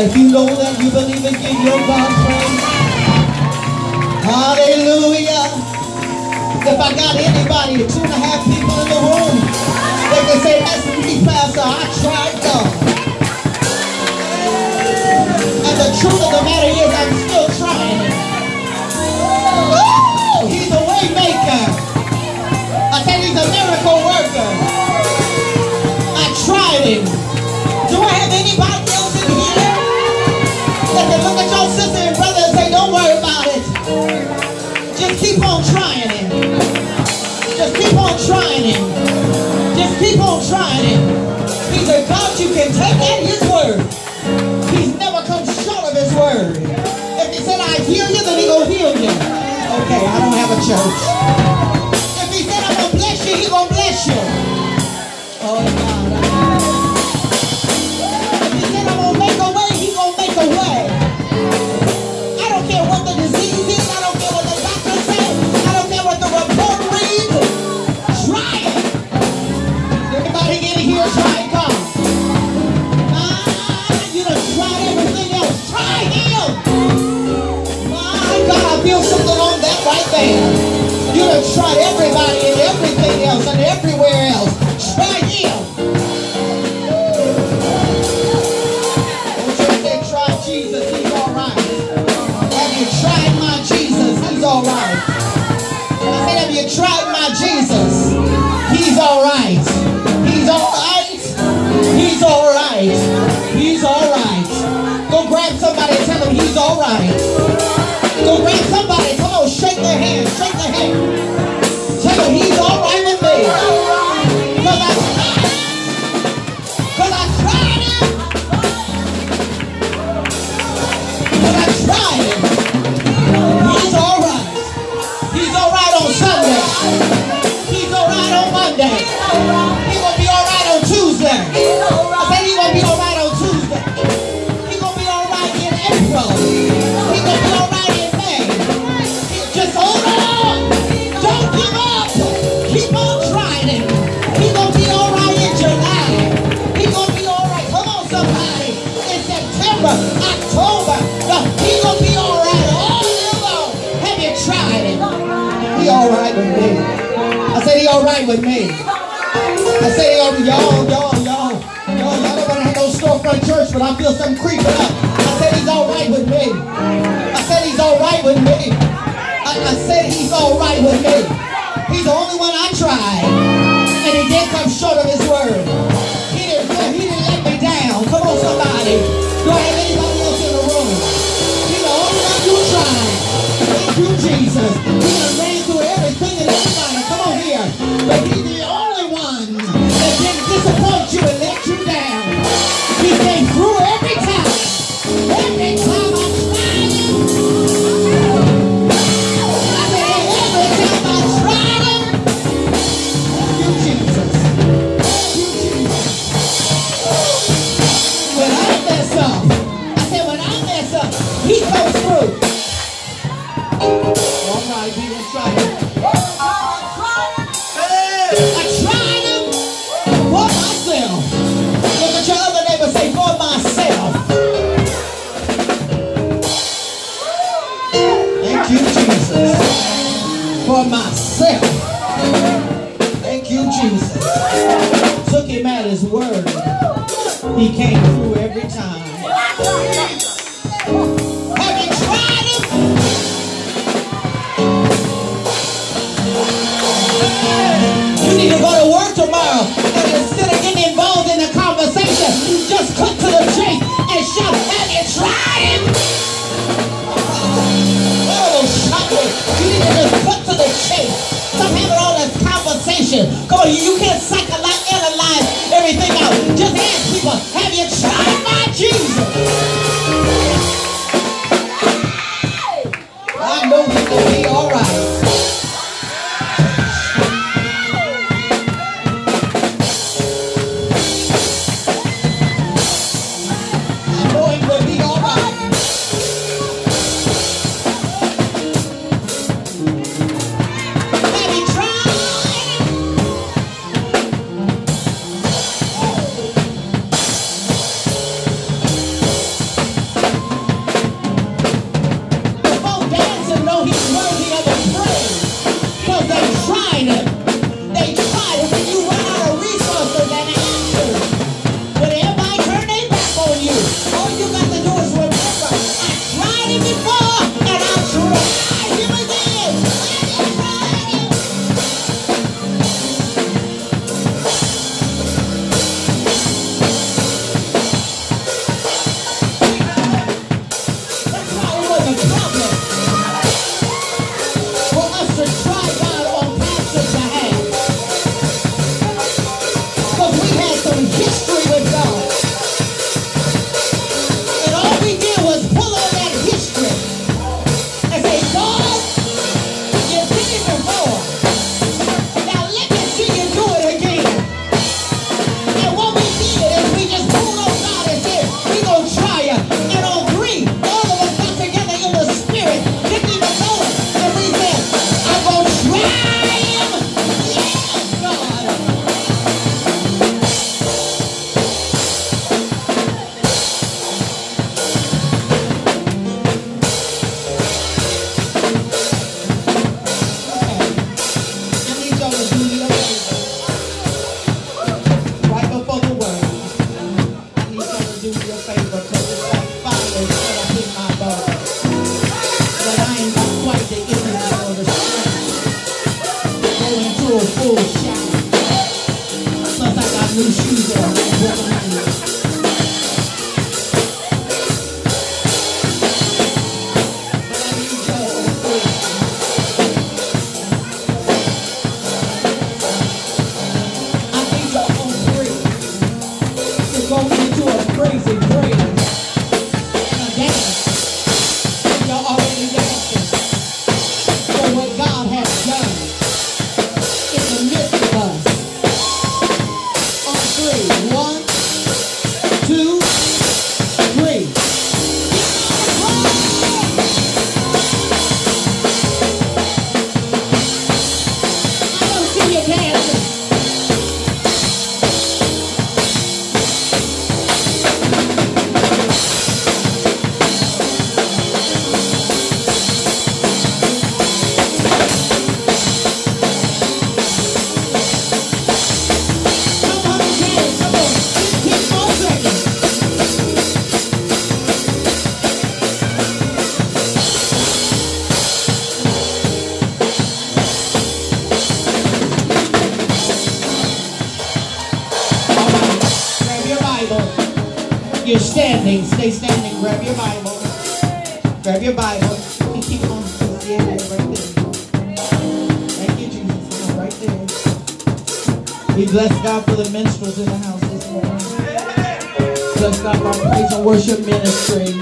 if you know that you believe it, give your God praise. Hallelujah. If I got anybody, two and a half people in the room, they can say, that's me, Pastor. I tried God. And the truth of the matter is, I'm still trying. Woo! He's a way maker. I said he's a miracle worker. I tried him. Do I have anybody keep on trying it. Just keep on trying it. He's a God you can take at his word. He's never come short of his word. If he said, I heal you, then he gonna heal you. Okay, I don't have a church. If he said, I'm gonna bless you, he gonna bless you. Right there. You done tried everybody and everything else and everywhere else. Try him. Don't you say try Jesus, he's all right. Have you tried my Jesus? He's all right. I said, have you tried my Jesus? He's all right. He's all right. He's all right. He's all right. Go grab somebody and tell them he's all right. Go grab somebody. With me. I he all y'all, y'all, y'all, y'all, y'all don't wanna have no storefront church, but I feel something creeping up. I said he's all right with me. I said he's all right with me. I, I said he's all right with me. He's the only one I tried, and he did come short of his word. He didn't, he didn't let me down. Come on, somebody. I have anybody else in the room? He's the only one you tried. Thank you, Jesus. The minstrels in the house this morning. Bless God for our praise and worship ministry.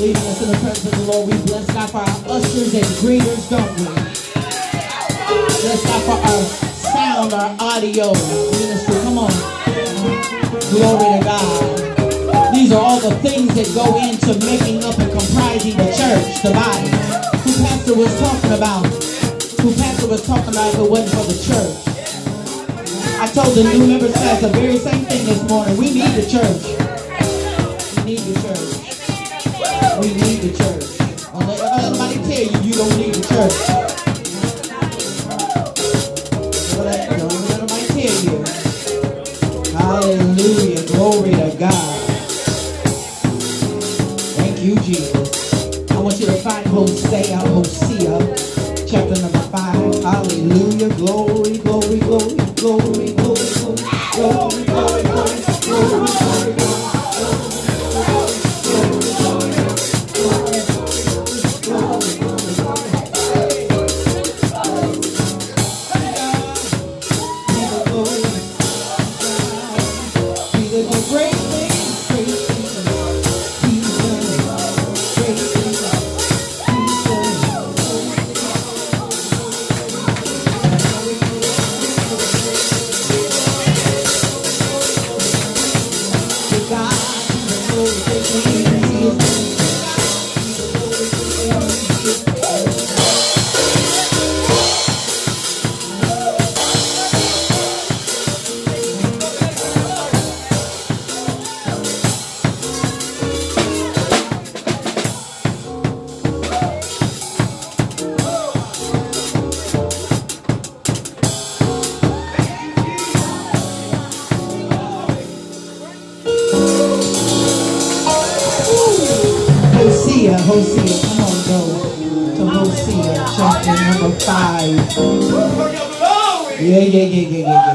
Leading us in the presence of the Lord. We bless God for our ushers and greeters, don't we? Bless God for our sound, our audio ministry. Come on. Glory to God. These are all the things that go into making up and comprising the church, the body. Who Pastor was talking about, who Pastor was talking about if it wasn't for the church. Told the new members class the very same thing this morning. We need the church. We need the church. We need the church. Don't let anybody tell you you don't need the church. Don't let anybody tell you. Hallelujah. Glory to God Thank you, Jesus. I want you to find Hosea, Hosea, chapter number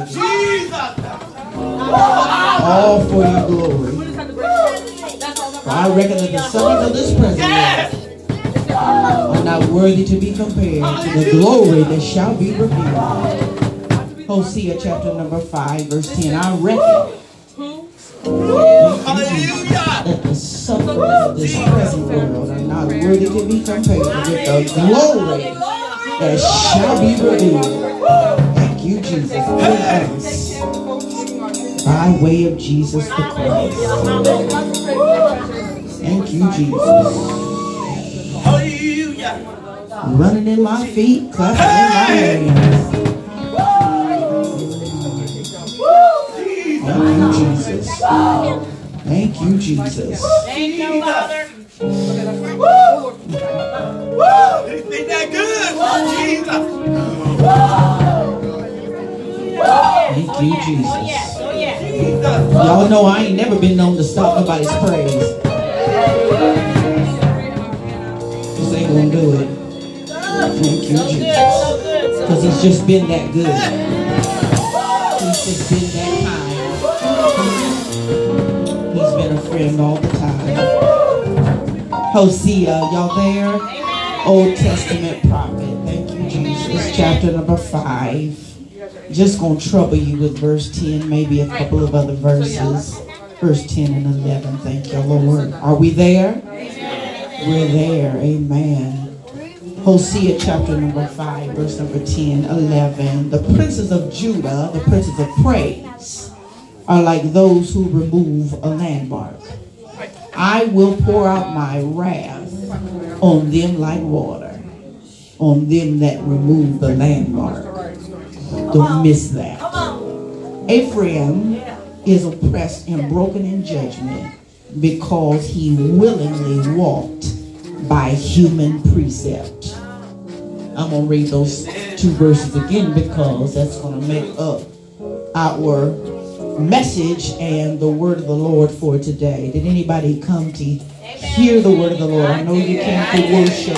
Jesus. All for your glory. For I reckon that the sons of this present yes. are not worthy to be compared to the glory that shall be revealed. Hosea chapter number 5 verse 10. I reckon that the sufferings of this present world are not worthy to be compared with the glory that shall be revealed. Thank you, Jesus, for us by way of Jesus the Christ. Thank you, Jesus. Hallelujah. running in my feet, clapping in my hands. Thank you, Jesus. Thank you, Jesus. Thank you, Father. Ain't that good? Thank you, Oh, Jesus. Oh, yes. Y'all know I ain't never been known to stop nobody's praise. Just ain't gonna do it. Thank you. Jesus. So good. So Because he's just been that good. He's just been that kind. He's been a friend all the time. Hosea, y'all there? Old Testament prophet. Thank you, Jesus. Chapter number five. Just gonna trouble you with verse 10, maybe a couple of other verses. Verse 10 and 11. Thank you, Lord. Are we there? We're there. Amen. Hosea chapter number 5, verse number 10, 11. The princes of Judah, the princes of praise, are like those who remove a landmark. I will pour out my wrath on them like water, on them that remove the landmark. Don't miss that. Ephraim is oppressed and broken in judgment because he willingly walked by human precept. I'm going to read those two verses again because that's going to make up our message and the word of the Lord for today. Did anybody come to hear the word of the Lord? I know you came to worship,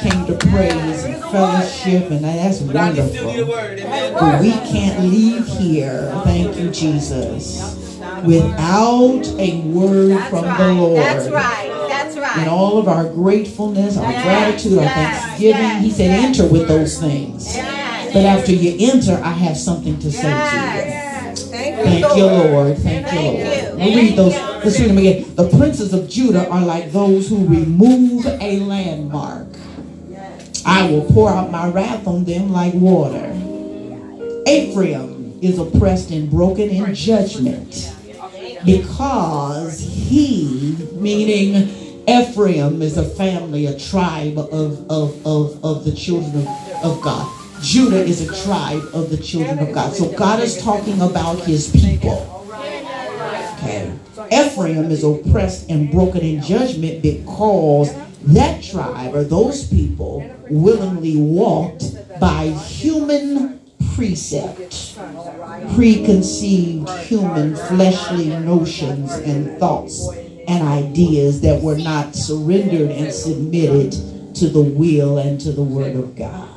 came to praise fellowship, and that's But I can still get a wonderful. But we can't leave here, thank you, Jesus, without a word from the. Lord. That's right. That's right. And all of our gratefulness, our Yes, gratitude, our yes, thanksgiving. He said, yes, enter with those things. Yes. But after you enter, I have something to say to you. Yes. Thank you, Thank you, Lord. Thank you, Lord. you. We'll read those. Let's read them again. The princes of Judah are like those who remove a landmark. I will pour out my wrath on them like water. Ephraim is oppressed and broken in judgment because he, meaning Ephraim, is a family, a tribe of, of, of, of the children of, of God. Judah is a tribe of the children of God. So God is talking about his people. Okay. Ephraim is oppressed and broken in judgment because that tribe or those people willingly walked by human precept, preconceived human fleshly notions and thoughts and ideas that were not surrendered and submitted to the will and to the word of God.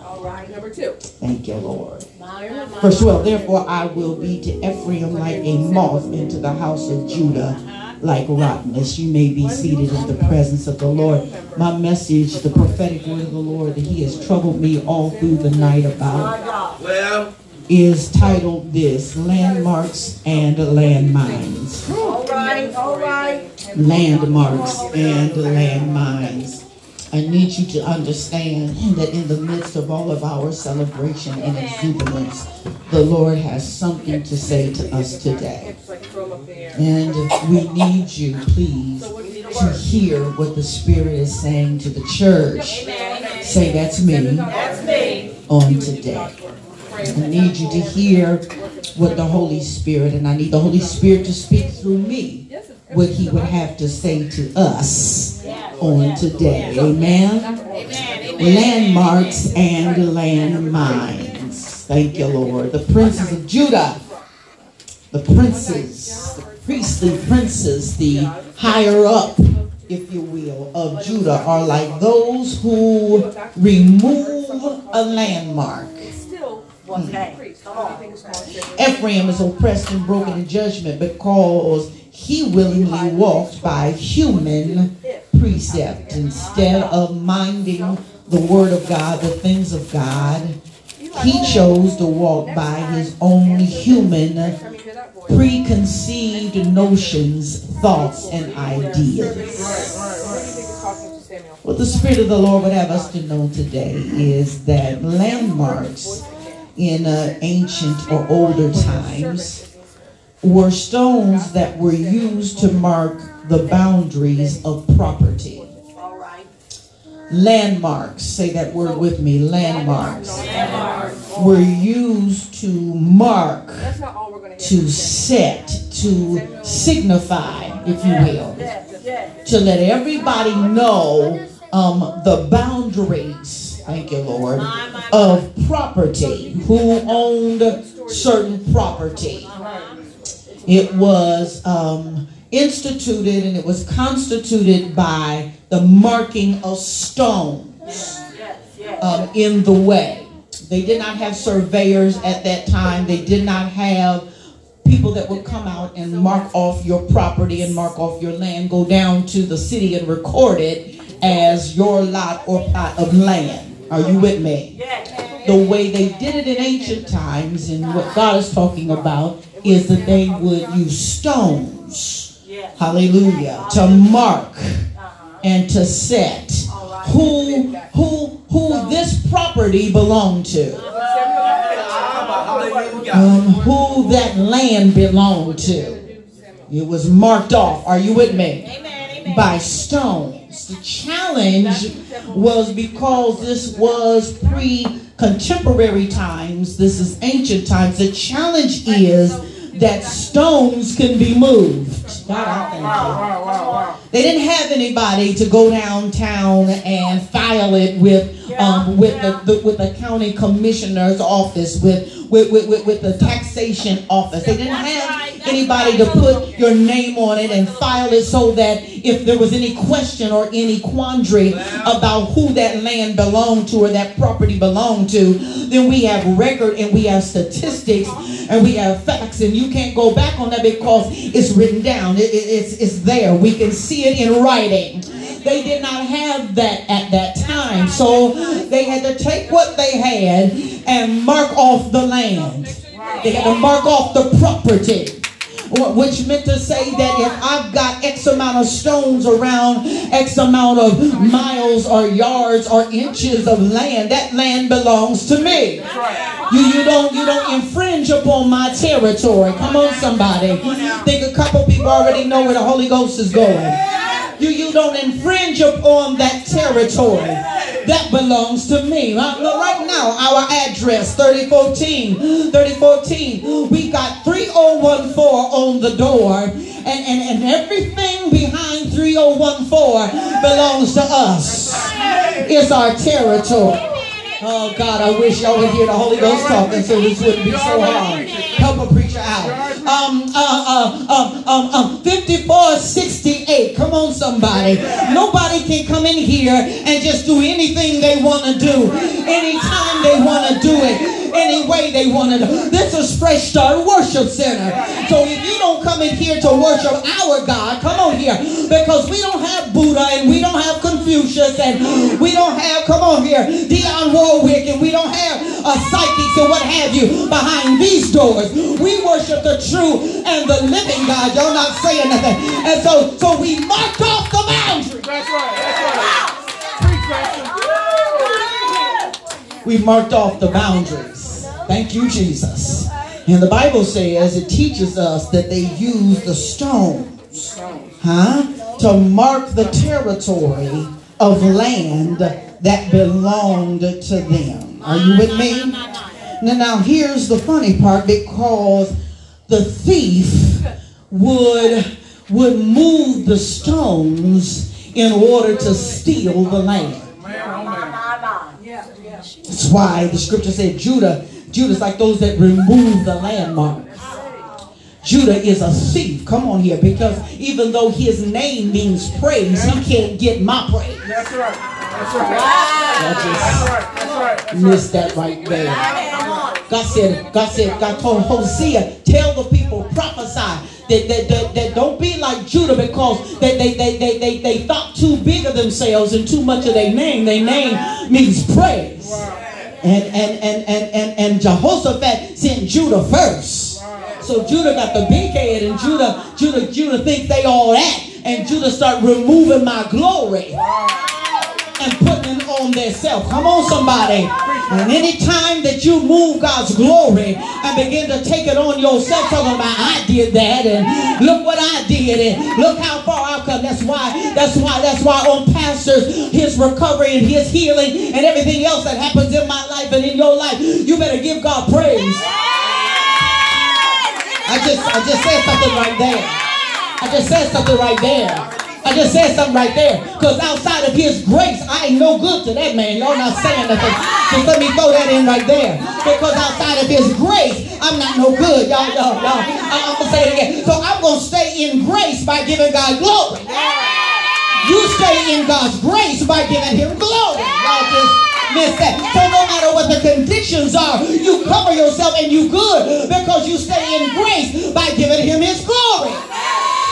Number two. Thank you, Lord. Verse 12, therefore I will be to Ephraim like a moth into the house of Judah like rottenness. You may be seated in the presence of the Lord. My message, the prophetic word of the Lord that he has troubled me all through the night about Well, is titled this, Landmarks and Landmines. All right. All right. Landmarks and landmines. I need you to understand that in the midst of all of our celebration and exuberance, the Lord has something to say to us today. It's like throw 'em up there. And we need you, please, to hear what the Spirit is saying to the church. Say, That's me. on today. I need you to hear what the Holy Spirit, and I need the Holy Spirit to speak through me what he would have to say to us on today. Amen. Landmarks and landmines. Thank you, Lord. The princes of Judah, the princes, the priestly princes, the higher up, if you will, of Judah are like those who remove a landmark. still Okay. priest. Come on. Everything's called- Ephraim is oppressed and broken in judgment because he willingly walked by human precept instead of minding the word of God, the things of God. He chose to walk by his own human Let me hear that voice. preconceived notions, thoughts, and ideas. What do you think is talking to Samuel? What the Spirit of the Lord would have us to know today is that landmarks in uh, ancient or older times were stones that were used to mark the boundaries of property. Landmarks. Say that word with me. Landmarks were used to mark, to set, to signify, if you will, to let everybody know um, the boundaries. Thank you, Lord. Of property, who owned certain property. It was um, instituted and it was constituted by the marking of stones um, in the way. They did not have surveyors at that time. They did not have people that would come out and mark off your property and mark off your land, go down to the city and record it as your lot or plot of land. Are you with me? The way they did it in ancient times and what God is talking about is that they would use stones. Hallelujah. To mark and to set who who who this property belonged to. Um, who that land belonged to. It was marked off. Are you with me? By stones. The challenge was because this was pre contemporary times, this is ancient times. The challenge is that stones can be moved. God, I thank you. They didn't have anybody to go downtown and file it with um, with the, the with the county commissioner's office, with with, with, with, with the taxation office. They didn't have anybody to put your name on it and file it so that if there was any question or any quandary about who that land belonged to or that property belonged to, then we have record and we have statistics and we have facts, and you can't go back on that because it's written down. It- it- it's, it's there. We can see it in writing. They did not have that at that time. So they had to take what they had and mark off the land. They had to mark off the property. Which meant to say that if I've got X amount of stones around X amount of miles or yards or inches of land, that land belongs to me. You, you don't you don't infringe upon my territory. Come on, somebody. Think a couple people already know where the Holy Ghost is going. You, you don't infringe upon that territory. That belongs to me. Uh, look, Right now, our address, 3014. 3014. We got 3014 on the door. And, and, and everything behind 3014 belongs to us. It's our territory. Oh God, I wish y'all would hear the Holy Ghost talking so this wouldn't be so hard. Help a preacher out. Um, uh, uh, um, um, um, 5468. Come on, somebody. Nobody can come in here and just do anything they want to do, anytime they want to do it, any way they wanted. This is Fresh Start Worship Center. So if you don't come in here to worship our God, come on here because we don't have Buddha and we don't have Confucius and we don't have, come on here, Dionne Warwick and we don't have uh, psychics and what have you behind these doors. We worship the true and the living God. Y'all not saying nothing. And so, so we marked off the boundary. That's right. Pastor. We marked off the boundaries. Thank you, Jesus. And the Bible says it teaches us that they use the stones, huh, to mark the territory of land that belonged to them. Are you with me? Now, now here's the funny part because the thief would would move the stones in order to steal the land. That's why the scripture said Judah, Judah's like those that remove the landmark. Judah is a thief. Come on here, because even though his name means praise, he can't get my praise. That's right. That's right. I That's right. That's right. That's right. missed that right there. God said, God said, God told Hosea, tell the people, prophesy that, that, that, that don't be like Judah because they, they, they, they, they, they thought too big of themselves and too much of their name. Their name means praise. And, and, and, and, and, and Jehoshaphat sent Judah first. So Judah got the big head and Judah, Judah, Judah thinks they all that. And Judah start removing my glory and it on themselves. Come on, somebody. And anytime that you move God's glory and begin to take it on yourself, talking about I did that and look what I did and look how far I've come. That's why, that's why, that's why on pastors, his recovery and his healing and everything else that happens in my life and in your life, you better give God praise. I just I just said something right there. I just said something right there. I just said something right there. Because outside of his grace, I ain't no good to that man. Y'all not saying nothing. Just let me throw that in right there. Because outside of his grace, I'm not no good. Y'all, y'all, y'all. I'm gonna say it again. So I'm gonna stay in grace by giving God glory. You stay in God's grace by giving him glory. Y'all just miss that. So no matter what the conditions are, you cover yourself and you good because you stay in grace by giving him his glory.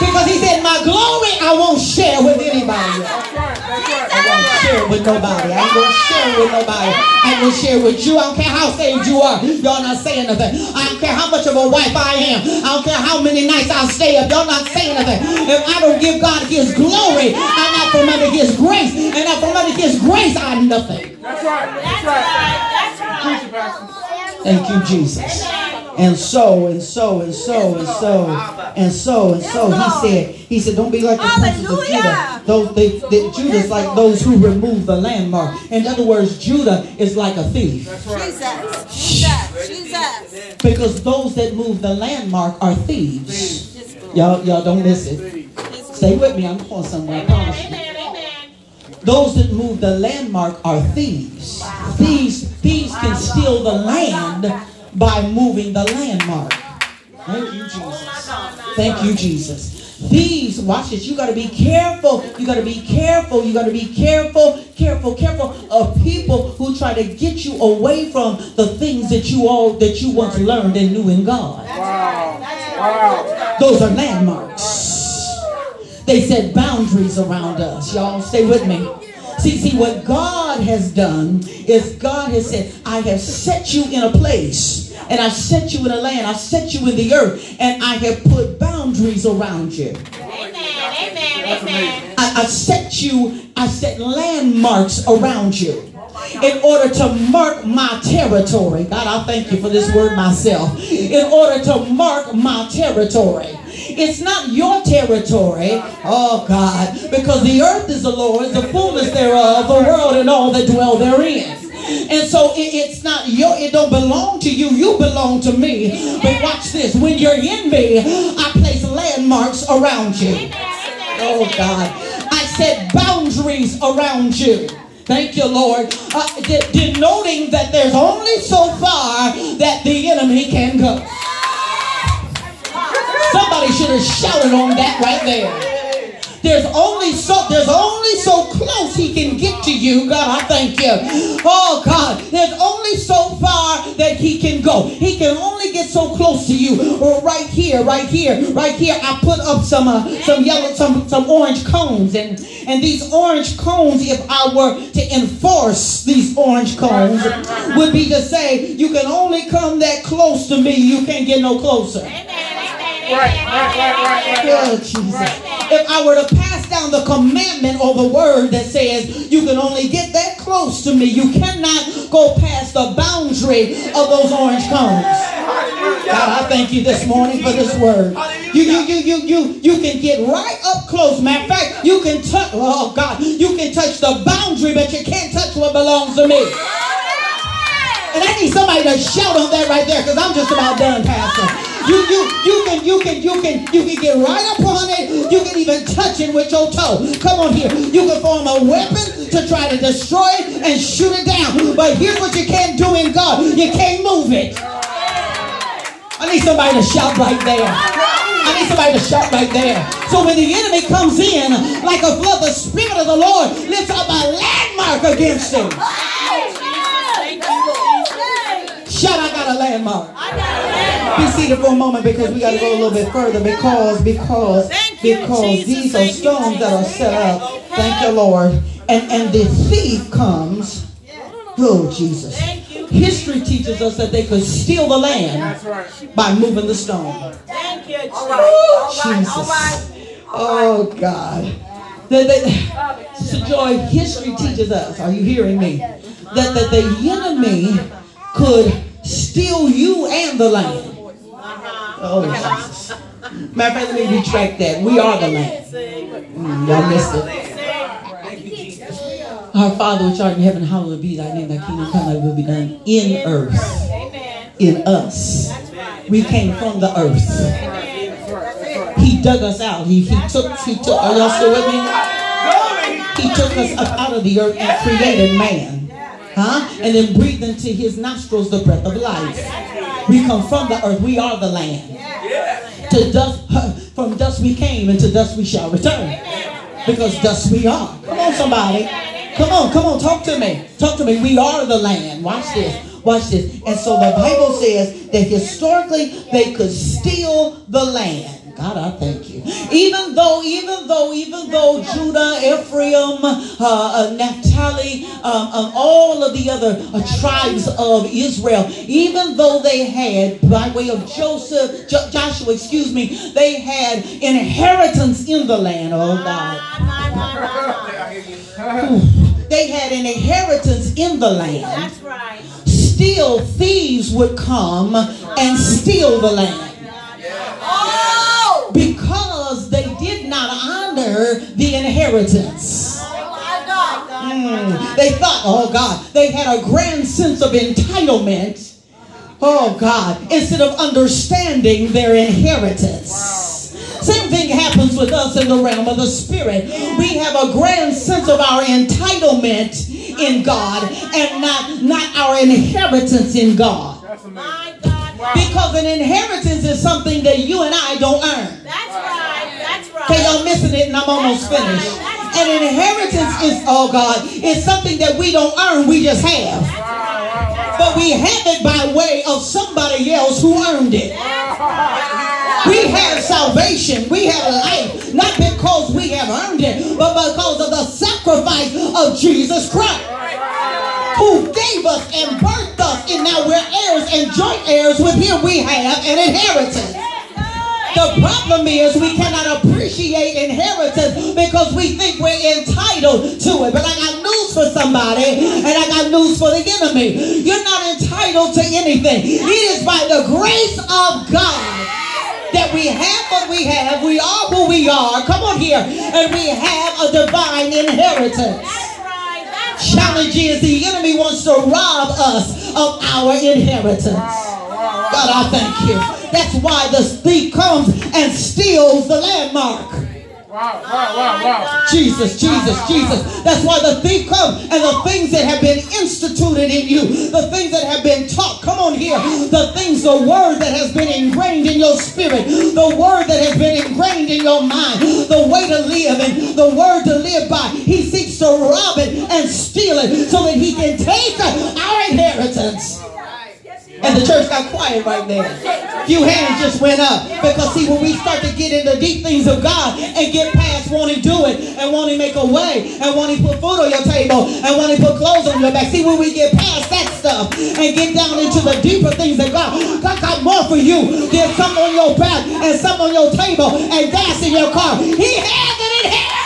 Because he said, my glory I won't share with anybody. That's right. That's right. I won't share with nobody. I ain't gonna share with nobody. I ain't gonna share with you. I don't care how saved you are. Y'all not saying nothing. I don't care how much of a wife I am. I don't care how many nights I'll stay up. Y'all not saying nothing. If I don't give God his glory, I'm not from under his grace. And not from under his grace, I'm nothing. That's right. That's right. Preach it, Pastor. Thank you, Jesus. And so and so and so and so and so and so. He said, he said, don't be like the princes of Judah. Those they, they Judah's like those who remove the landmark. In other words, Judah is like a thief. Jesus. Jesus. Jesus. Because those that move the landmark are thieves. Y'all, y'all don't miss it. Stay with me. I'm going somewhere. I promise you. Amen. Amen. Those that move the landmark are thieves. Thieves, thieves can steal the land by moving the landmark. Thank you, Jesus. Thank you, Jesus. Thieves, watch this. You got to be careful. You got to be careful. You got to be careful, careful, careful of people who try to get you away from the things that you all that you once learned and knew in God. Wow. Wow. Those are landmarks. They set boundaries around us. Y'all stay with me. See, see, what God has done is God has said, I have set you in a place, and I set you in a land, I set you in the earth, and I have put boundaries around you. Amen. Amen. Amen. I, I set you, I set landmarks around you in order to mark my territory. God, I thank you for this word myself. In order to mark my territory. It's not your territory, oh God, because the earth is the Lord's, the fullness thereof, the world and all that dwell therein. And so it- it's not your, it don't belong to you, you belong to me. But watch this, when you're in me, I place landmarks around you. Oh God. I set boundaries around you. Thank you, Lord. Uh, de- denoting that there's only so far that the enemy can go. Somebody should have shouted on that right there. There's only so there's only so close he can get you. God, I thank you. Oh God, there's only so far that he can go. He can only get so close to you. Or right here, right here, right here. I put up some uh, some yellow, some some orange cones, and and these orange cones, if I were to enforce these orange cones, would be to say you can only come that close to me. You can't get no closer. Right. Right. Right. Right. Good Jesus. If I were to pass down the commandment or the word that says you can only get that close to me, you cannot go past the boundary of those orange cones. God, I thank you this morning for this word. You, you, you, you, you, you can get right up close. Matter of fact, you can touch. Oh God, you can touch the boundary, but you can't touch what belongs to me. And I need somebody to shout on that right there, because I'm just about done, Pastor. You, you, you can, you can, you can, you can get right up on it. You can even touch it with your toe. Come on here. You can form a weapon to try to destroy it and shoot it down. But here's what you can't do in God. You can't move it. I need somebody to shout right there. I need somebody to shout right there. So when the enemy comes in like a flood, the Spirit of the Lord lifts up a landmark against him. Shout, I got a landmark. I got a landmark. Be seated for a moment because we got to go a little bit further because because because these are stones that are set up. Thank you, Lord. And and the thief comes. Oh Jesus. Thank you. History teaches us that they could steal the land by moving the stone. Thank you, Jesus. Jesus. Oh God. That, that, Sister Joy, history teaches us, are you hearing me? That, that the enemy could steal you and the land. Oh, Jesus. Matter of fact, let me retract that. We are the land. Mm, y'all missed it. Our Father which art in heaven, hallowed be thy name, thy kingdom come, thy will be done in earth. In us. We came from the earth. He dug us out. He, he took, he took, are y'all still with me? He took us up out of the earth and created man. Huh? And then breathed into his nostrils the breath of life. We come from the earth. We are the land. To dust, from dust we came, and to dust we shall return. Because dust we are. Come on, somebody. Come on, come on, talk to me. Talk to me. We are the land. Watch this. Watch this. And so the Bible says that historically they could steal the land. God, I thank you. Even though, even though, even though Judah, Ephraim, uh, uh, Naphtali, um, um, all of the other uh, tribes of Israel, even though they had, by way of Joseph, jo- Joshua, excuse me, they had inheritance in the land. Oh God. They had an inheritance in the land. That's right. Still, thieves would come and steal the land the inheritance. My God. Mm, They thought, oh God, they had a grand sense of entitlement. Oh God, instead of understanding their inheritance. Same thing happens with us in the realm of the spirit. We have a grand sense of our entitlement in God and not, not our inheritance in God. Because an inheritance is something that you and I don't earn. That's right. Okay, y'all missing it and I'm almost finished. An inheritance is, oh God, is something that we don't earn, we just have. But we have it by way of somebody else who earned it. We have salvation, we have life, not because we have earned it, but because of the sacrifice of Jesus Christ. Who gave us and birthed us, and now we're heirs and joint heirs with him. We have an inheritance. The problem is we cannot appreciate inheritance because we think we're entitled to it. But I got news for somebody, and I got news for the enemy. You're not entitled to anything. It is by the grace of God that we have what we have. We are who we are. Come on here. And we have a divine inheritance. Challenge is the enemy wants to rob us of our inheritance. God, I thank you. That's why the thief comes and steals the landmark. Wow, wow, wow, wow. Jesus, Jesus, Jesus. That's why the thief comes and the things that have been instituted in you, the things that have been taught, come on here, the things, the word that has been ingrained in your spirit, the word that has been ingrained in your mind, the way to live and the word to live by. He seeks to rob it and steal it so that he can take our inheritance. And the church got quiet right there. Few hands just went up. Because see, when we start to get into deep things of God and get past wanting to do it and wanting to make a way and wanting to put food on your table and wanting to put clothes on your back. See, when we get past that stuff and get down into the deeper things of God, God got more for you. There's something on your back and something on your table and gas in your car. He has it in here.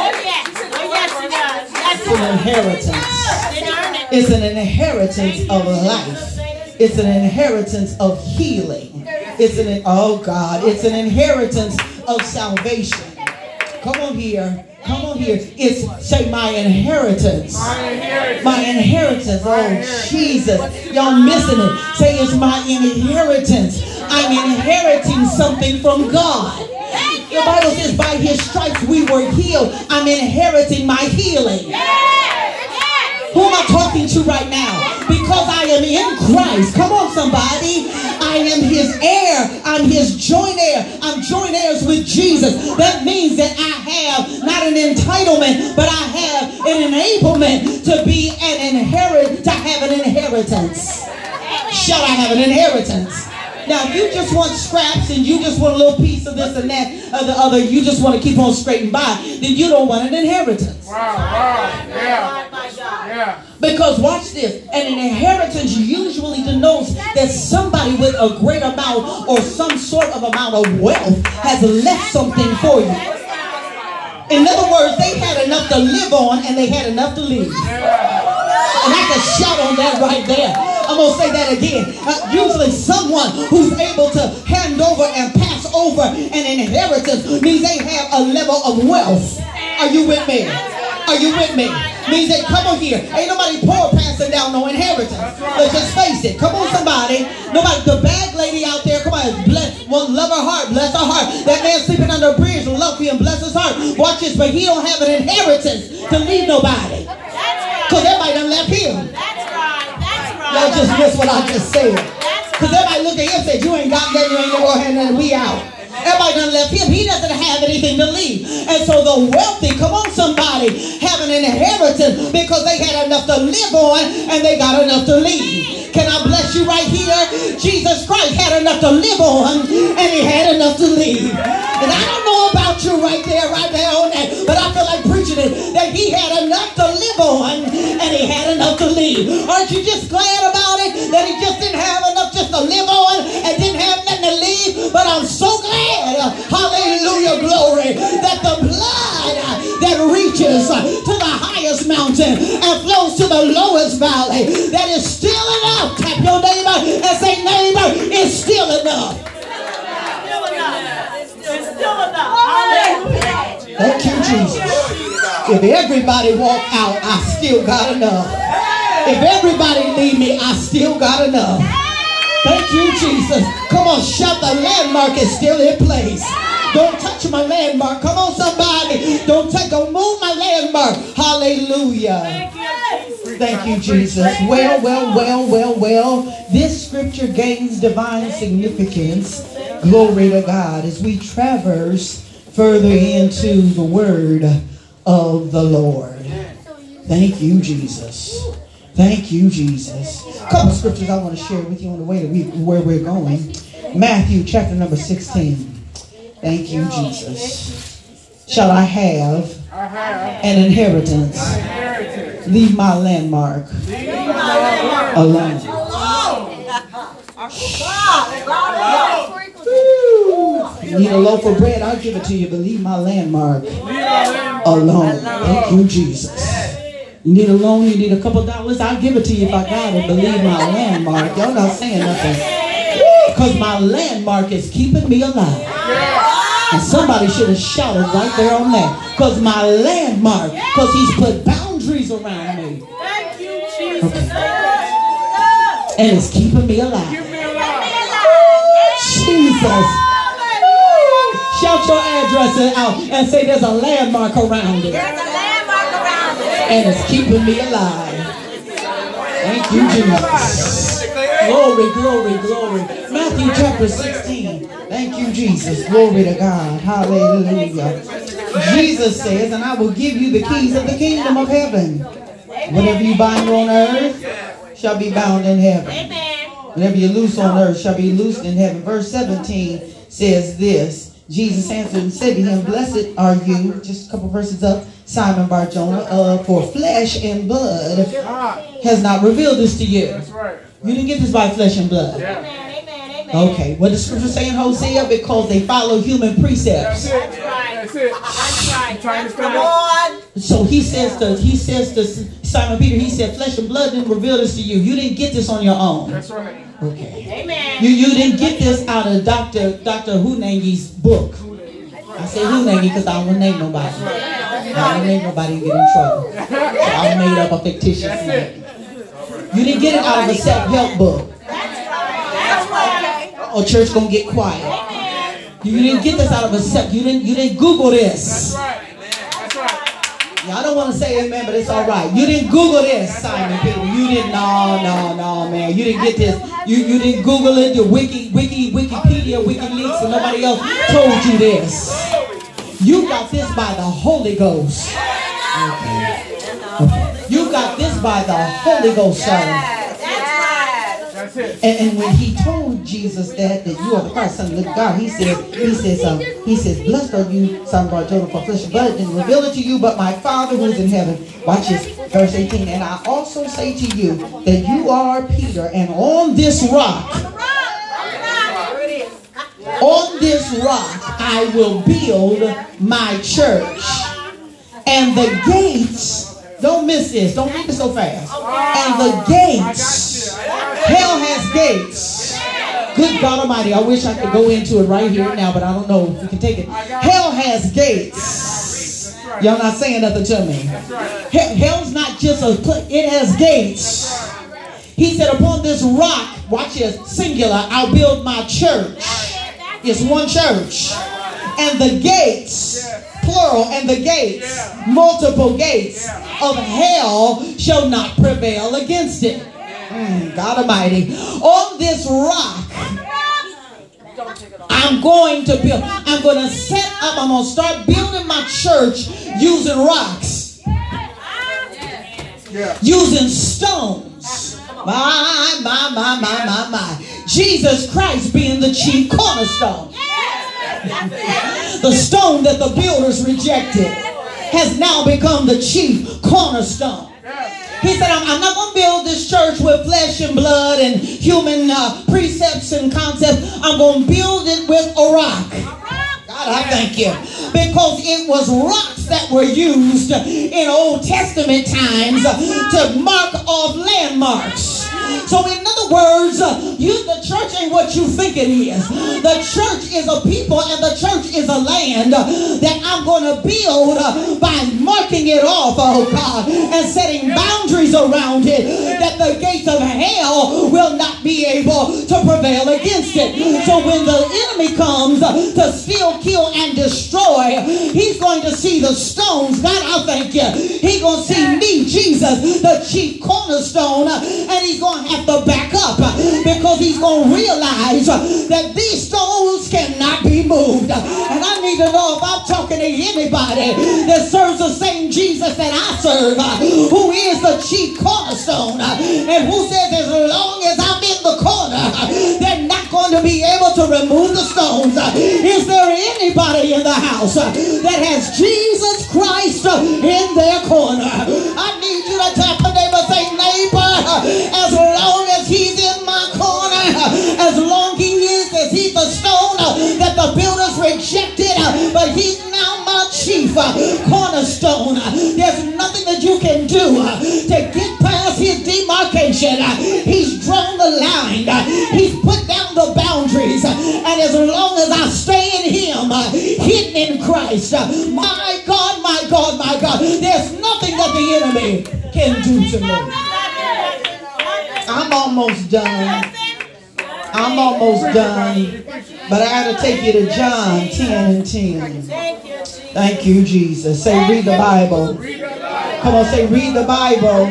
Oh, yes. Oh, yes, it does. That's It's an inheritance. Didn't earn it. It's an inheritance of life. It's an inheritance of healing. It's an oh God, it's an inheritance of salvation. Come on here. Come on here. It's say my inheritance. My inheritance. Oh Jesus. Y'all missing it. Say it's my inheritance. I'm inheriting something from God. The Bible says by his stripes we were healed. I'm inheriting my healing. Who am I talking to right now? Because I am in Christ. Come on, somebody. I am his heir. I'm his joint heir. I'm joint heirs with Jesus. That means that I have not an entitlement, but I have an enablement to be an inherit, to have an inheritance. Shall I have an inheritance? Now, if you just want scraps and you just want a little piece of this and that, of the other, you just want to keep on straight and by, then you don't want an inheritance. Wow, wow. Yeah, My God. yeah. Because watch this, an inheritance usually denotes that somebody with a great amount or some sort of amount of wealth has left something for you. In other words, they had enough to live on and they had enough to leave. And I can shout on that right there. I'm going to say that again. Uh, usually someone who's able to hand over and pass over an inheritance means they have a level of wealth. Are you with me? Are you with me? Means they come on here. Ain't nobody poor passing down no inheritance. Let's just face it. Come on, somebody. Nobody. The bag lady out there. Come on. Bless. Well, love her heart. Bless her heart. That man sleeping under a bridge. Love him. Bless his heart. Watch this. But he don't have an inheritance to leave nobody. Because everybody done left him. That's right. Y'all just missed what I just said. Because everybody look at him and say, you ain't got nothing, you ain't no more hand nothing, we out. Everybody done left him. He doesn't have anything to leave. And so the wealthy, come on somebody, have an inheritance because they had enough to live on and they got enough to leave. Can I bless you right here? Jesus Christ had enough to live on and he had enough to leave. And I don't know about you right there, right there on that, but I feel like preaching it, that he had enough to live on and he had enough to leave. Aren't you just glad hallelujah, glory, that the blood that reaches to the highest mountain and flows to the lowest valley, that is still enough. Tap your neighbor and say, neighbor, it's still enough. still enough. It's still enough. Thank you, Jesus. If everybody walk out, I still got enough. If everybody leave me, I still got enough. Thank you, Jesus. Come on, shout the landmark is still in place. Don't touch my landmark. Come on, somebody. Don't take don't move my landmark. Hallelujah. Thank you, Jesus. Thank you, Jesus. Well, well, well, well, well. This scripture gains divine significance. Glory to God as we traverse further into the word of the Lord. Thank you, Jesus. Thank you, Jesus. A couple scriptures I want to share with you on the way to where we're going. Matthew chapter number 16. Thank you, Jesus. Shall I have an inheritance? Leave my landmark alone. Need a loaf of bread, I'll give it to you, but leave my landmark alone. Thank you, Jesus. You need a loan, you need a couple dollars, I'll give it to you if I got it, Believe my landmark. Y'all not saying nothing. Because my landmark is keeping me alive. And somebody should have shouted right there on that. Because my landmark, because he's put boundaries around me. Thank you, Jesus. And it's keeping me alive. Give me a. Jesus. Shout your address out and say there's a landmark around it. There's a landmark around it. And it's keeping me alive. Thank you, Jesus. Glory, glory, glory. Matthew chapter 16. Thank you, Jesus. Glory to God. Hallelujah. Jesus says, and I will give you the keys of the kingdom of heaven. Whatever you bind on earth shall be bound in heaven. Whatever you loose on earth shall be loosed in heaven. Verse 17 says this. Jesus answered and said to him, Blessed are you, just a couple verses up, Simon Barjona, uh, for flesh and blood has not revealed this to you. that's right. You didn't get this by flesh and blood. Amen. Amen. Amen. Okay, what the scripture say in Hosea? Because they follow human That's precepts. it. That's it. That's right. Trying to That's stand right. So he says to he says to Simon Peter, he said, Flesh and blood didn't reveal this to you. You didn't get this on your own. That's right. Okay. Amen. You you didn't get this out of Dr. Dr. Hunangi's book. I say Hunangi because I won't want to name nobody. I don't want name nobody get in trouble. So I made up a fictitious name. You didn't get it out of a self-help book. That's right. That's right. Or church gonna get quiet. You didn't get this out of a self. You didn't you didn't Google this. That's right. That's right. I don't want to say amen, but it's all right. You didn't Google this, Simon Peter. You didn't. No, no, no, man. You didn't get this. You you didn't Google it. Your wiki, wiki, Wikipedia, WikiLeaks, and nobody else told you this. You got this by the Holy Ghost. Okay. Okay. You got this by the Holy Ghost, son. That's right. That's That's it. And, and when he told Jesus that, that you are the Christ, Son of God, he says, he says, um, he says, blessed are you, son of Jonah, for flesh and blood didn't reveal it to you, but my Father who is in heaven. Watch this, verse 18. And I also say to you that you are Peter, and on this rock, on this rock I will build my church. And the gates, don't miss this, don't read it so fast. And the gates, hell has gates. Good God Almighty, I wish I could go into it right here now, but I don't know if we can take it. Hell has gates. Y'all not saying nothing to me. Hell's not just a it has gates. He said, Upon this rock, watch this, singular, I'll build my church. It's one church. And the gates, plural, and the gates, multiple gates of hell shall not prevail against it. Mm, God Almighty. On this rock, I'm going to build, I'm going to set up, I'm going to start building my church using rocks, Yeah. using stones. My, my, my, my, my, my. Jesus Christ being the chief cornerstone. The stone that the builders rejected has now become the chief cornerstone. He said, I'm, I'm not going to build this church with flesh and blood and human uh, precepts and concepts. I'm going to build it with a rock. God, I thank you. Because it was rocks that were used in Old Testament times to mark off landmarks. So, in other words, uh, you, the church ain't what you think it is. The church is a people and the church is a land that I'm going to build uh, by marking it off, oh God, and setting boundaries around it that the gates of hell will not be able to prevail against it. So, when the enemy comes uh, to steal, kill, and destroy, he's going to see the stones. God, I thank you. He's going to see me, Jesus, the chief cornerstone, and he's going have to back up uh, because he's going to realize uh, that these stones cannot be moved. And I need to know if I'm talking to anybody that serves the same Jesus that I serve, uh, who is the chief cornerstone, and who says, as long as I'm in the corner, they're not going to be able to remove the stones. Is there anybody in the house that has Jesus Christ in their corner? I need you to tap a as long as he's in my corner, as long he is, as he's the stone that the builders rejected, but he's now my chief cornerstone. There's nothing that you can do to get past his demarcation. He's drawn the line. He's put down the boundaries. And as long as I stay in him, hidden in Christ, my God, my God, my God, there's nothing that the enemy can do to me. I'm almost done. I'm almost done. But I got to take you to John 10 and 10. Thank you, Jesus. Say, read the Bible. Come on, say, read the Bible.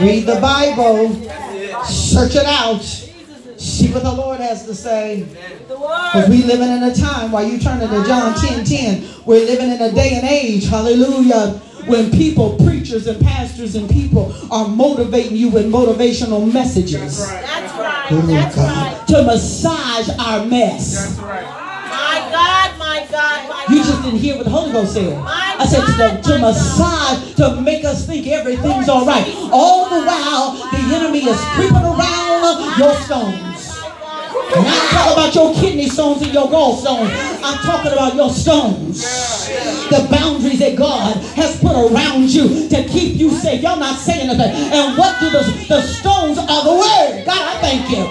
Read the Bible. Search it out. See what the Lord has to say. Because we living in a time, while you turning to John 10 10, we're living in a day and age, hallelujah, when people, preachers and pastors and people are motivating you with motivational messages That's right. that's Oh, That's right. to massage our mess. That's right. My God, my God, my God. You just didn't hear what the Holy Ghost said. My I said to, to massage, to make us think everything's all right. All the while, the enemy is creeping around your stones. And I ain't talking about your kidney stones and your gallstones. I'm talking about your stones. The boundaries that God has put around you to keep you safe. Y'all not saying nothing. And what do the, the stones are the word? God, I thank you.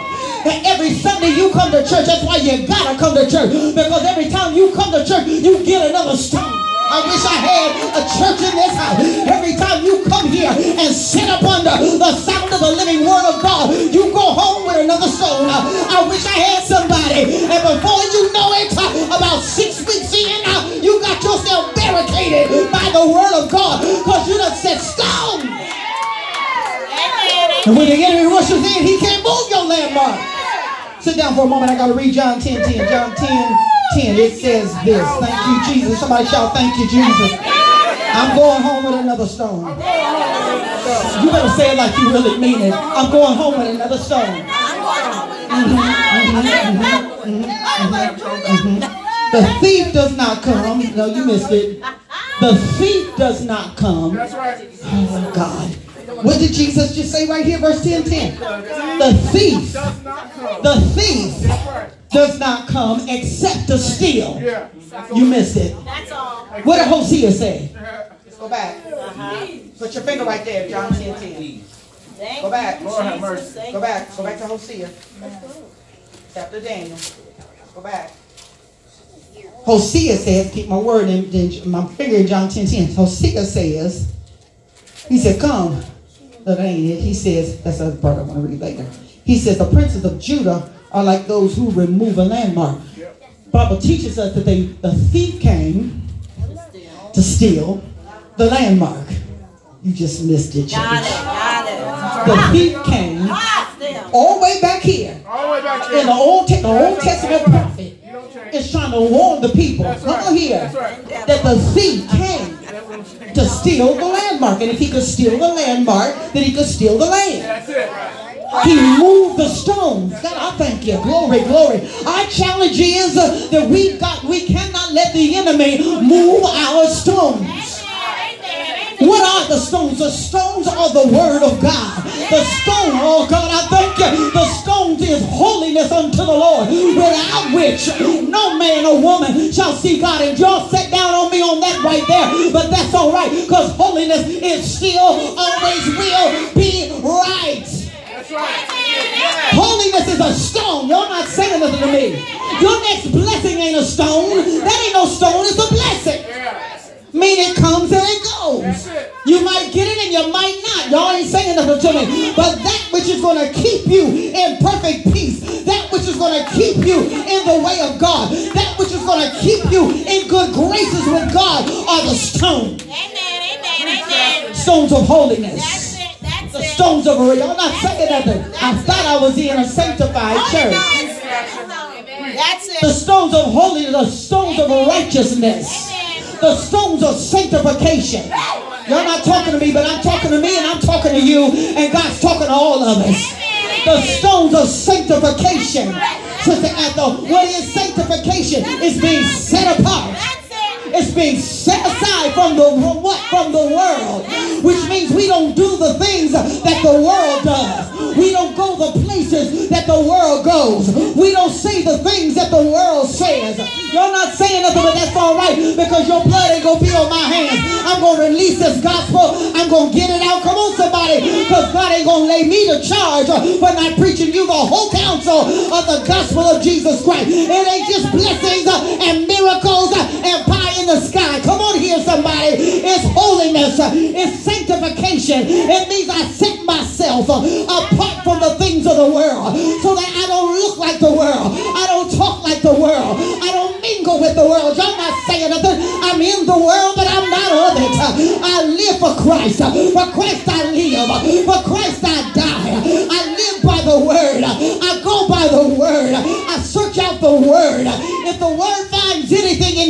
And every Sunday you come to church, that's why you gotta come to church. Because every time you come to church, you get another stone. I wish I had a church in this house. Every time you come here and sit up under the sound of the living word of God, you go home with another stone. I wish I had somebody. And before you know it, about six weeks in, you got yourself barricaded by the word of God because you done said stone. And when the enemy rushes in, he can't move your landmark. Sit down for a moment. I got to read John 10 10. John 10 10. It says this. Thank you, Jesus. Somebody shout, Thank you, Jesus. I'm going home with another stone. You better say it like you really mean it. I'm going home with another stone. The thief does not come. No, you missed it. The thief does not come. That's right. Oh, God. What did Jesus just say right here, verse 10 10? The thief, Does not come. the thief does not come except to steal. You missed it. That's all. What did Hosea say? Go back. Put your finger right there, John 10 10. Thank Go back. Lord have mercy. Go back. Go back to Hosea. Chapter Daniel. Go back. Hosea says, keep my word in, in my finger in John 10 10. Hosea says, he said, come. That ain't it. He says, that's the part I want to read later. He says, the princes of Judah are like those who remove a landmark. Bible teaches us that they, the thief came to steal the landmark. You just missed it, Got church. it. Got it. The thief came all the way back here All the way back in the. Old, the Old Testament prophet You don't change. is trying to warn the people. Come right. on here. Right. That the thief came to steal the landmark. And if he could steal the landmark, then he could steal the land. That's it. He moved the stones. God, I thank you. Glory, glory. Our challenge is uh, that we got we cannot let the enemy move our stones. What are the stones? The stones are the word of God. The stone, oh God, I thank you. The stones is holiness unto the Lord, without which no man or woman shall see God. And y'all sat down on me on that right there, but that's all right, because holiness is still always will be right. That's right. Holiness is a stone. Y'all not saying nothing to me. Your next blessing ain't a stone. That ain't no stone, it's a blessing. Mean it comes and it goes. You might get it and you might not. Y'all ain't saying nothing to me. But that which is going to keep you in perfect peace, that which is going to keep you in the way of God, that which is going to keep you in good graces with God are the stones. Amen. Amen. Amen. Stones of holiness. That's it. That's The stones of a y'all not saying nothing. I thought I was in a sanctified church. That's it. The stones of holiness, the stones of righteousness, the stones of sanctification. Y'all not talking to me, but I'm talking to me and I'm talking to you, and God's talking to all of us. The stones of sanctification. Sister Ethel, what is sanctification? It's being set apart. It's being set aside from the from what? From the world. Which means we don't do the things that the world does. We don't go the places that the world goes. We don't say the things that the world says. You're not saying nothing, but that's all right because your blood ain't gonna be on my hands. I'm gonna release this gospel. I'm gonna get it out. Come on, somebody, because God ain't gonna lay me to charge for not preaching you the whole counsel of the gospel of Jesus Christ. It ain't just blessings and miracles and pie the sky. Come on here, somebody. It's holiness. It's sanctification. It means I set myself apart from the things of the world so that I don't look like the world. I don't talk like the world. I don't mingle with the world. Y'all not saying nothing. I'm in the world, but I'm not of it. I live for Christ. For Christ I live. For Christ I die. I live by the word. I go by the word. I search out the word. If the word finds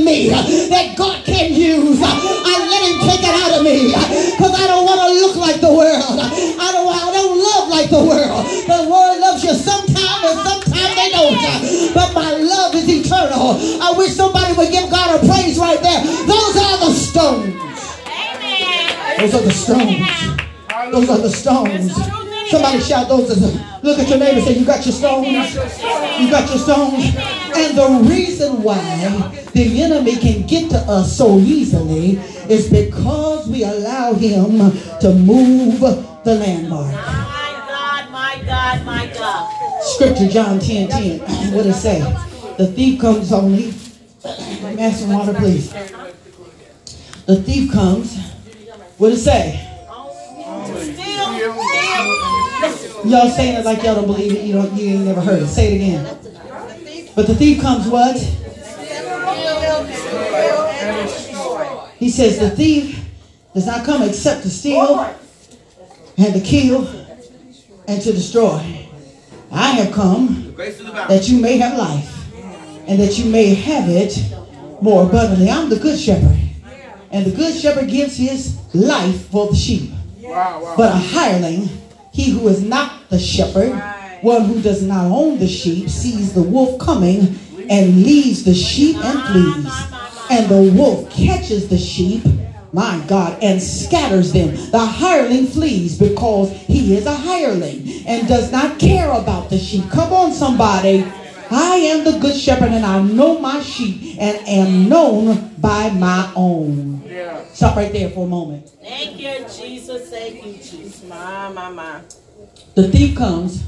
me that God can use, I let him take it out of me. Because I don't want to look like the world. I don't, I don't love like the world. The world loves you sometimes and sometimes they don't. But my love is eternal. I wish somebody would give God a praise right there. Those are the stones. Those are the stones. Those are the stones. Somebody shout those. Look at your neighbor and say, You got your stones? You got your stones? And the reason why the enemy can get to us so easily is because we allow him to move the landmark. My God, my God, my God. Scripture, John 10 10. What it say? The thief comes only. Some water, please. The thief comes. What it say? Y'all saying it like y'all don't believe it. You don't. You ain't never heard it. Say it again. But the thief comes what? He says the thief does not come except to steal and to kill and to destroy. I have come that you may have life and that you may have it more abundantly. I'm the good shepherd. And the good shepherd gives his life for the sheep. But a hireling, he who is not the shepherd, one who does not own the sheep, sees the wolf coming and leaves the sheep and flees. And the wolf catches the sheep, my God, and scatters them. The hireling flees because he is a hireling and does not care about the sheep. Come on, somebody. I am the good shepherd and I know my sheep and am known by my own. Yeah. Stop right there for a moment. Thank you, Jesus. Thank you, Jesus. My, my, my. The thief comes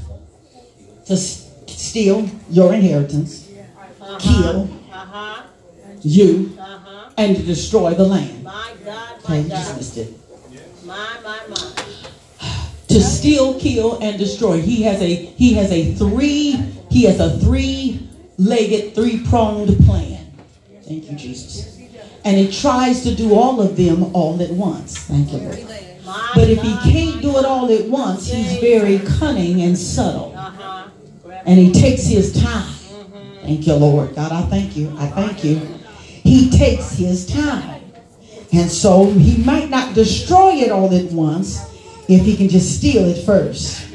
to steal your inheritance, kill Uh-huh. you, Uh-huh. and to destroy the land. My God, Okay, you just missed it. My, my, my. To steal, kill, and destroy. He has a he has a three he has a three-legged, three-pronged plan. Thank you, Jesus. And he tries to do all of them all at once. Thank you, Lord. My But if he can't do it all at once, he's very cunning and subtle. And he takes his time. Thank you, Lord. God, I thank you. I thank you. He takes his time. And so he might not destroy it all at once if he can just steal it first.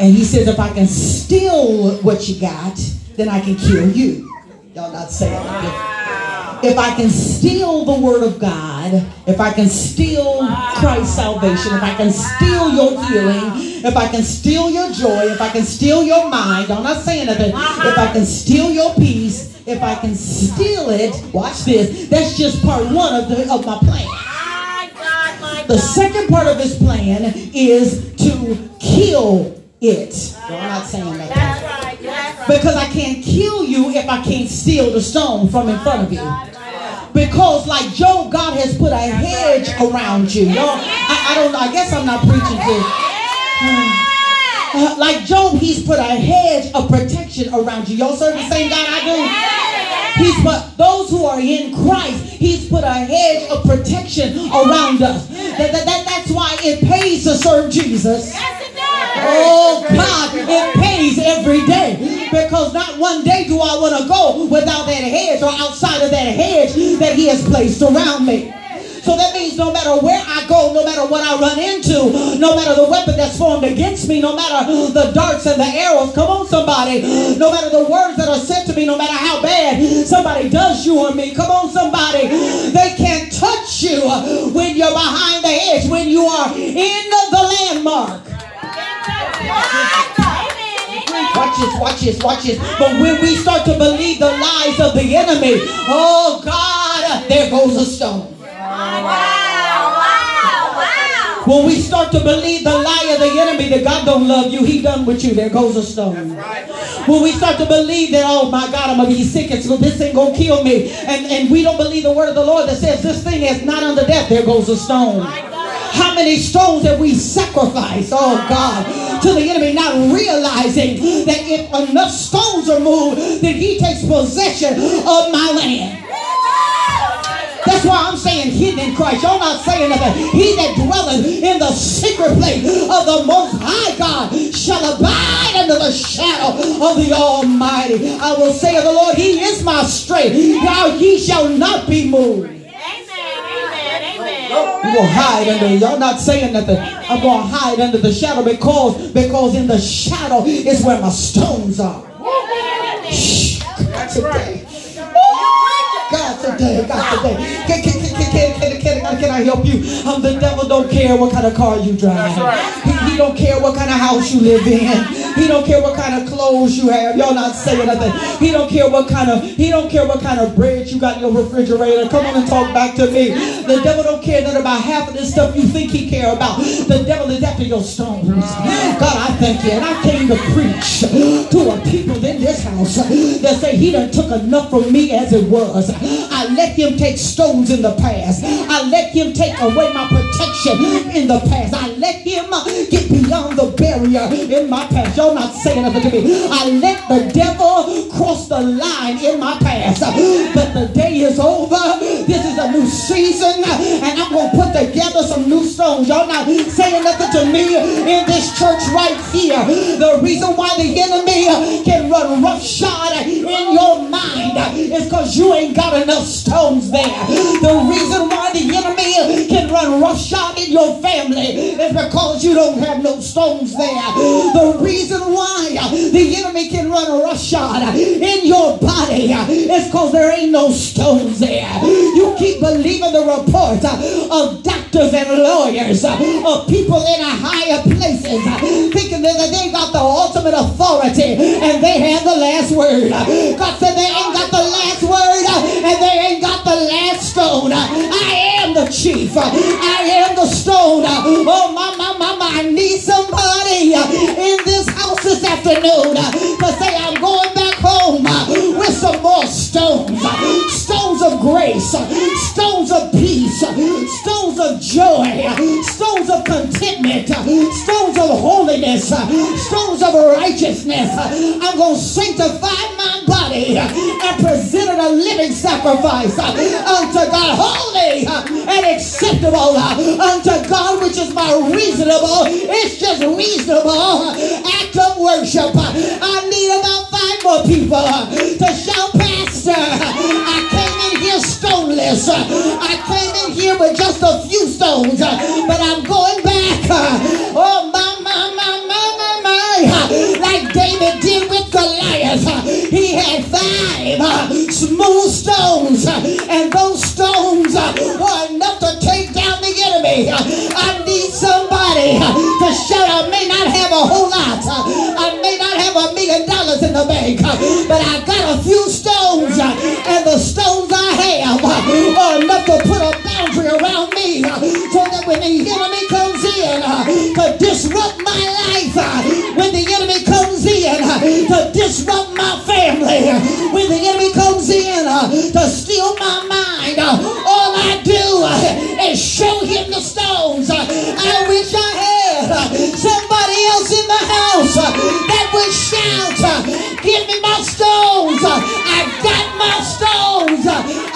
And he says, if I can steal what you got, then I can kill you. Y'all not saying that. If I can steal the word of God, if I can steal Christ's salvation, if I can steal your healing, if I can steal your joy, if I can steal your mind, I'm not saying nothing. Uh-huh. If I can steal your peace, if I can steal it, watch this. That's just part one of the of my plan. My God, my The second part of his plan is to kill it. I'm not saying that. That's right. That's right. Because I can't kill you if I can't steal the stone from in front of you. Because like Job, God has put a hedge around you. No, I, I don't. I guess I'm not preaching to. Uh, like Job, He's put a hedge of protection around you. Y'all serve the same God I do. He's put those who are in Christ. He's put a hedge of protection around us. That, that, that- that's why it pays to serve Jesus. Yes, it does. Oh God, it pays every day because not one day do I want to go without that hedge or outside of that hedge that He has placed around me. So that means no matter where I go, no matter what I run into, no matter the weapon that's formed against me, no matter the darts and the arrows, come on somebody, no matter the words that are said to me, no matter how bad somebody does you or me, come on somebody, they can't touch you when you're behind the hedge, when you are in the landmark. Watch this, watch this, watch this. But when we start to believe the lies of the enemy, oh God, there goes a stone. When we start to believe the lie of the enemy that God don't love you, He done with you, there goes a stone. When we start to believe that, oh my God, I'm gonna be sick, and so this ain't gonna kill me, and, and we don't believe the word of the Lord that says this thing is not under death, there goes a stone. How many stones have we sacrificed, oh God, to the enemy, not realizing that if enough stones are moved, then he takes possession of my land. That's why I'm saying hidden in Christ. Y'all not saying nothing. He that dwelleth in the secret place of the Most High God shall abide under the shadow of the Almighty. I will say of the Lord, He is my strength. Now He shall not be moved. Amen. Amen. Amen. I'm gonna hide under y'all not saying nothing. I'm gonna hide under the shadow because because in the shadow is where my stones are. Shh. God today. God today, God can, I help you? Um, the devil don't care what kind of car you drive. Right. He, he don't care what kind of house you live in. He don't care what kind of clothes you have. Y'all not saying nothing. He don't care what kind of he don't care what kind of bread you got in your refrigerator. Come on and talk back to me. The devil don't care nothing about half of this stuff you think he care about. The devil is after your stones. God, I thank you. And I came to preach to a people in this house that say he done took enough from me as it was. I let him take stones in the past. I let him take away my protection in the past. I let him uh, get beyond the barrier in my past. Y'all not saying nothing to me. I let the devil cross the line in my past. But the day is over. This is a new season. And I'm going to put together some new stones. Y'all not saying nothing to me in this church right here. The reason why the enemy can run roughshod in your mind is because you ain't got enough stones there. The reason why the enemy can can run roughshod in your family is because you don't have no stones there. The reason why the enemy can run roughshod in your body is because there ain't no stones there. You keep believing the report of doctors and lawyers, of people in higher places, thinking that they got the ultimate authority and they have the last word. God said they ain't got the last word and they ain't got the last stone. I am the chief. I am the stone. Oh, my, my, my, my. I need somebody in this house this afternoon to say, I'm going back home with some more stones. Stones of grace. Stones of peace. Of joy. Stones of contentment. Stones of holiness. Stones of righteousness. I'm going to sanctify my body and present it a living sacrifice unto God. Holy and acceptable unto God, which is my reasonable, it's just reasonable act of worship. I need about five more people to shout, Pastor. Stoneless. Uh, I came in here with just a few stones, uh, but I'm going back. Uh, oh, my, my, my, my, my, my. Like David did with Goliath. He had five smooth stones, and those stones were enough to take down the enemy. I need somebody to shout. I may not have a whole lot. I may not have a million dollars in the bank, but I got a few stones, and the stones Uh, Enough to put a boundary around me uh, so that when the enemy comes in uh, to disrupt my life, when the enemy comes in to disrupt my family, when the enemy comes in to steal my mind, all I do is show him the stones. I wish I had somebody else in the house that would shout, Give me my stones. I've got my stones.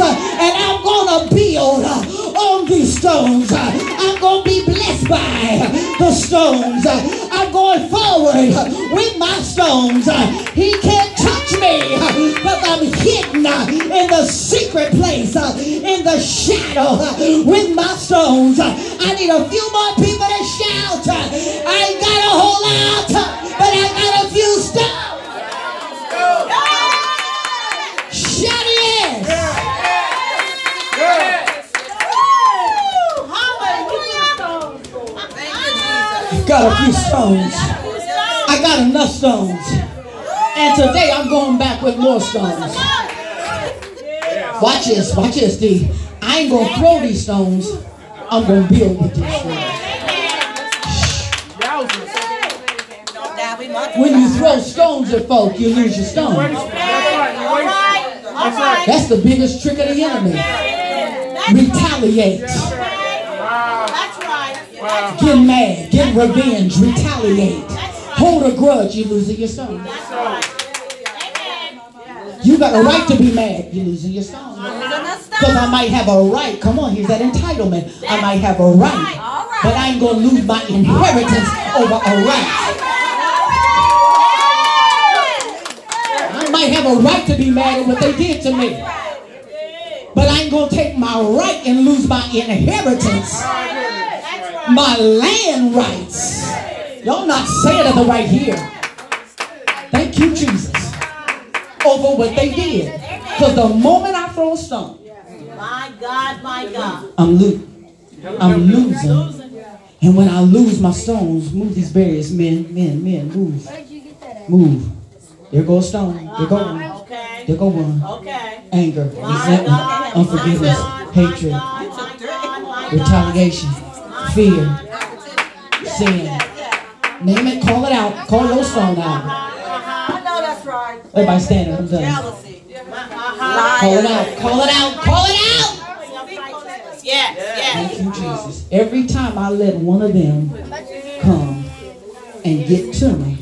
Uh, and I'm going to build uh, on these stones. Uh, I'm going to be blessed by the stones. I'm going forward with my stones. He can't touch me because I'm hidden in the secret place, in the shadow with my stones. I need a few more people to shout. I ain't got a whole lot, but I got a few stones. I got a few stones. I got enough stones. And today I'm going back with more stones. Watch this, watch this, D. I ain't gonna throw these stones. I'm gonna build with these stones. When you throw stones at folk, you lose your stones. That's the biggest trick of the enemy. Retaliate. Get mad. Get revenge. Retaliate. Hold a grudge. You losing your stones. You got a right to be mad. You losing your stones. Because I might have a right. Come on, here's that entitlement. I might have a right. But I ain't going to lose my inheritance over a right. I might have a right to be mad at what they did to me. But I ain't going to take my right and lose my inheritance, my land rights. Y'all not saying it the right here. Thank you, Jesus. Over what they did. Because the moment I throw a stone, My God, my God. I'm losing. I'm losing. And when I lose my stones, move these various men, men, men, move. Move. There goes stone. There go uh-huh. one. Okay. There go one. Okay. Anger, resentment, unforgiveness, hatred, my my God, retaliation, fear, sin. Name it, call it out. Call your stone out. I know that's right. Everybody stand up. I'm done. Jealousy. Call it out. Call it out. Call it out. Yes, yes. Thank you, Jesus. Every time I let one of them come and get to me,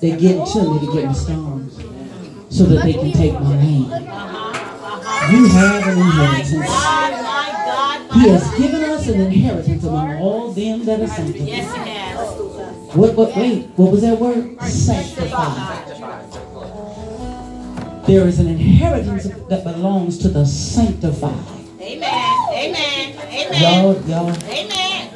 they get to me to get my stones so that they can take my name. You have an inheritance. He has given us an inheritance among all them that are sanctified. Yes, he has. What, what, wait, what was that word? Sanctified. There is an inheritance that belongs to the sanctified. Amen. Amen. Amen. Y'all, y'all. Amen.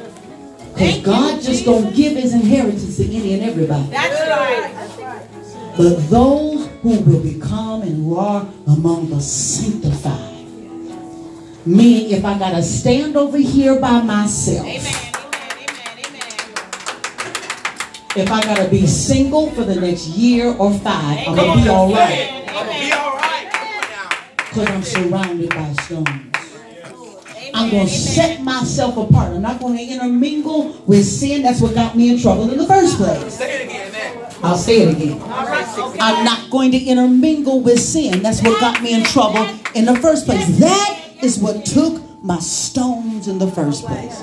Because God just don't give his inheritance to any and everybody. That's right. But those who will become and are among the sanctified. Meaning if I gotta stand over here by myself. Amen. Amen. Amen. Amen. If I gotta be single for the next year or five, I'm gonna be alright. I'm gonna be all right. Come on now. Because I'm surrounded by stones. I'm going to set myself apart. I'm not going to intermingle with sin. That's what got me in trouble in the first place. Say it again now. I'll say it again. I'm not going to intermingle with sin. That's what got me in trouble in the first place. That is what took my stones in the first place.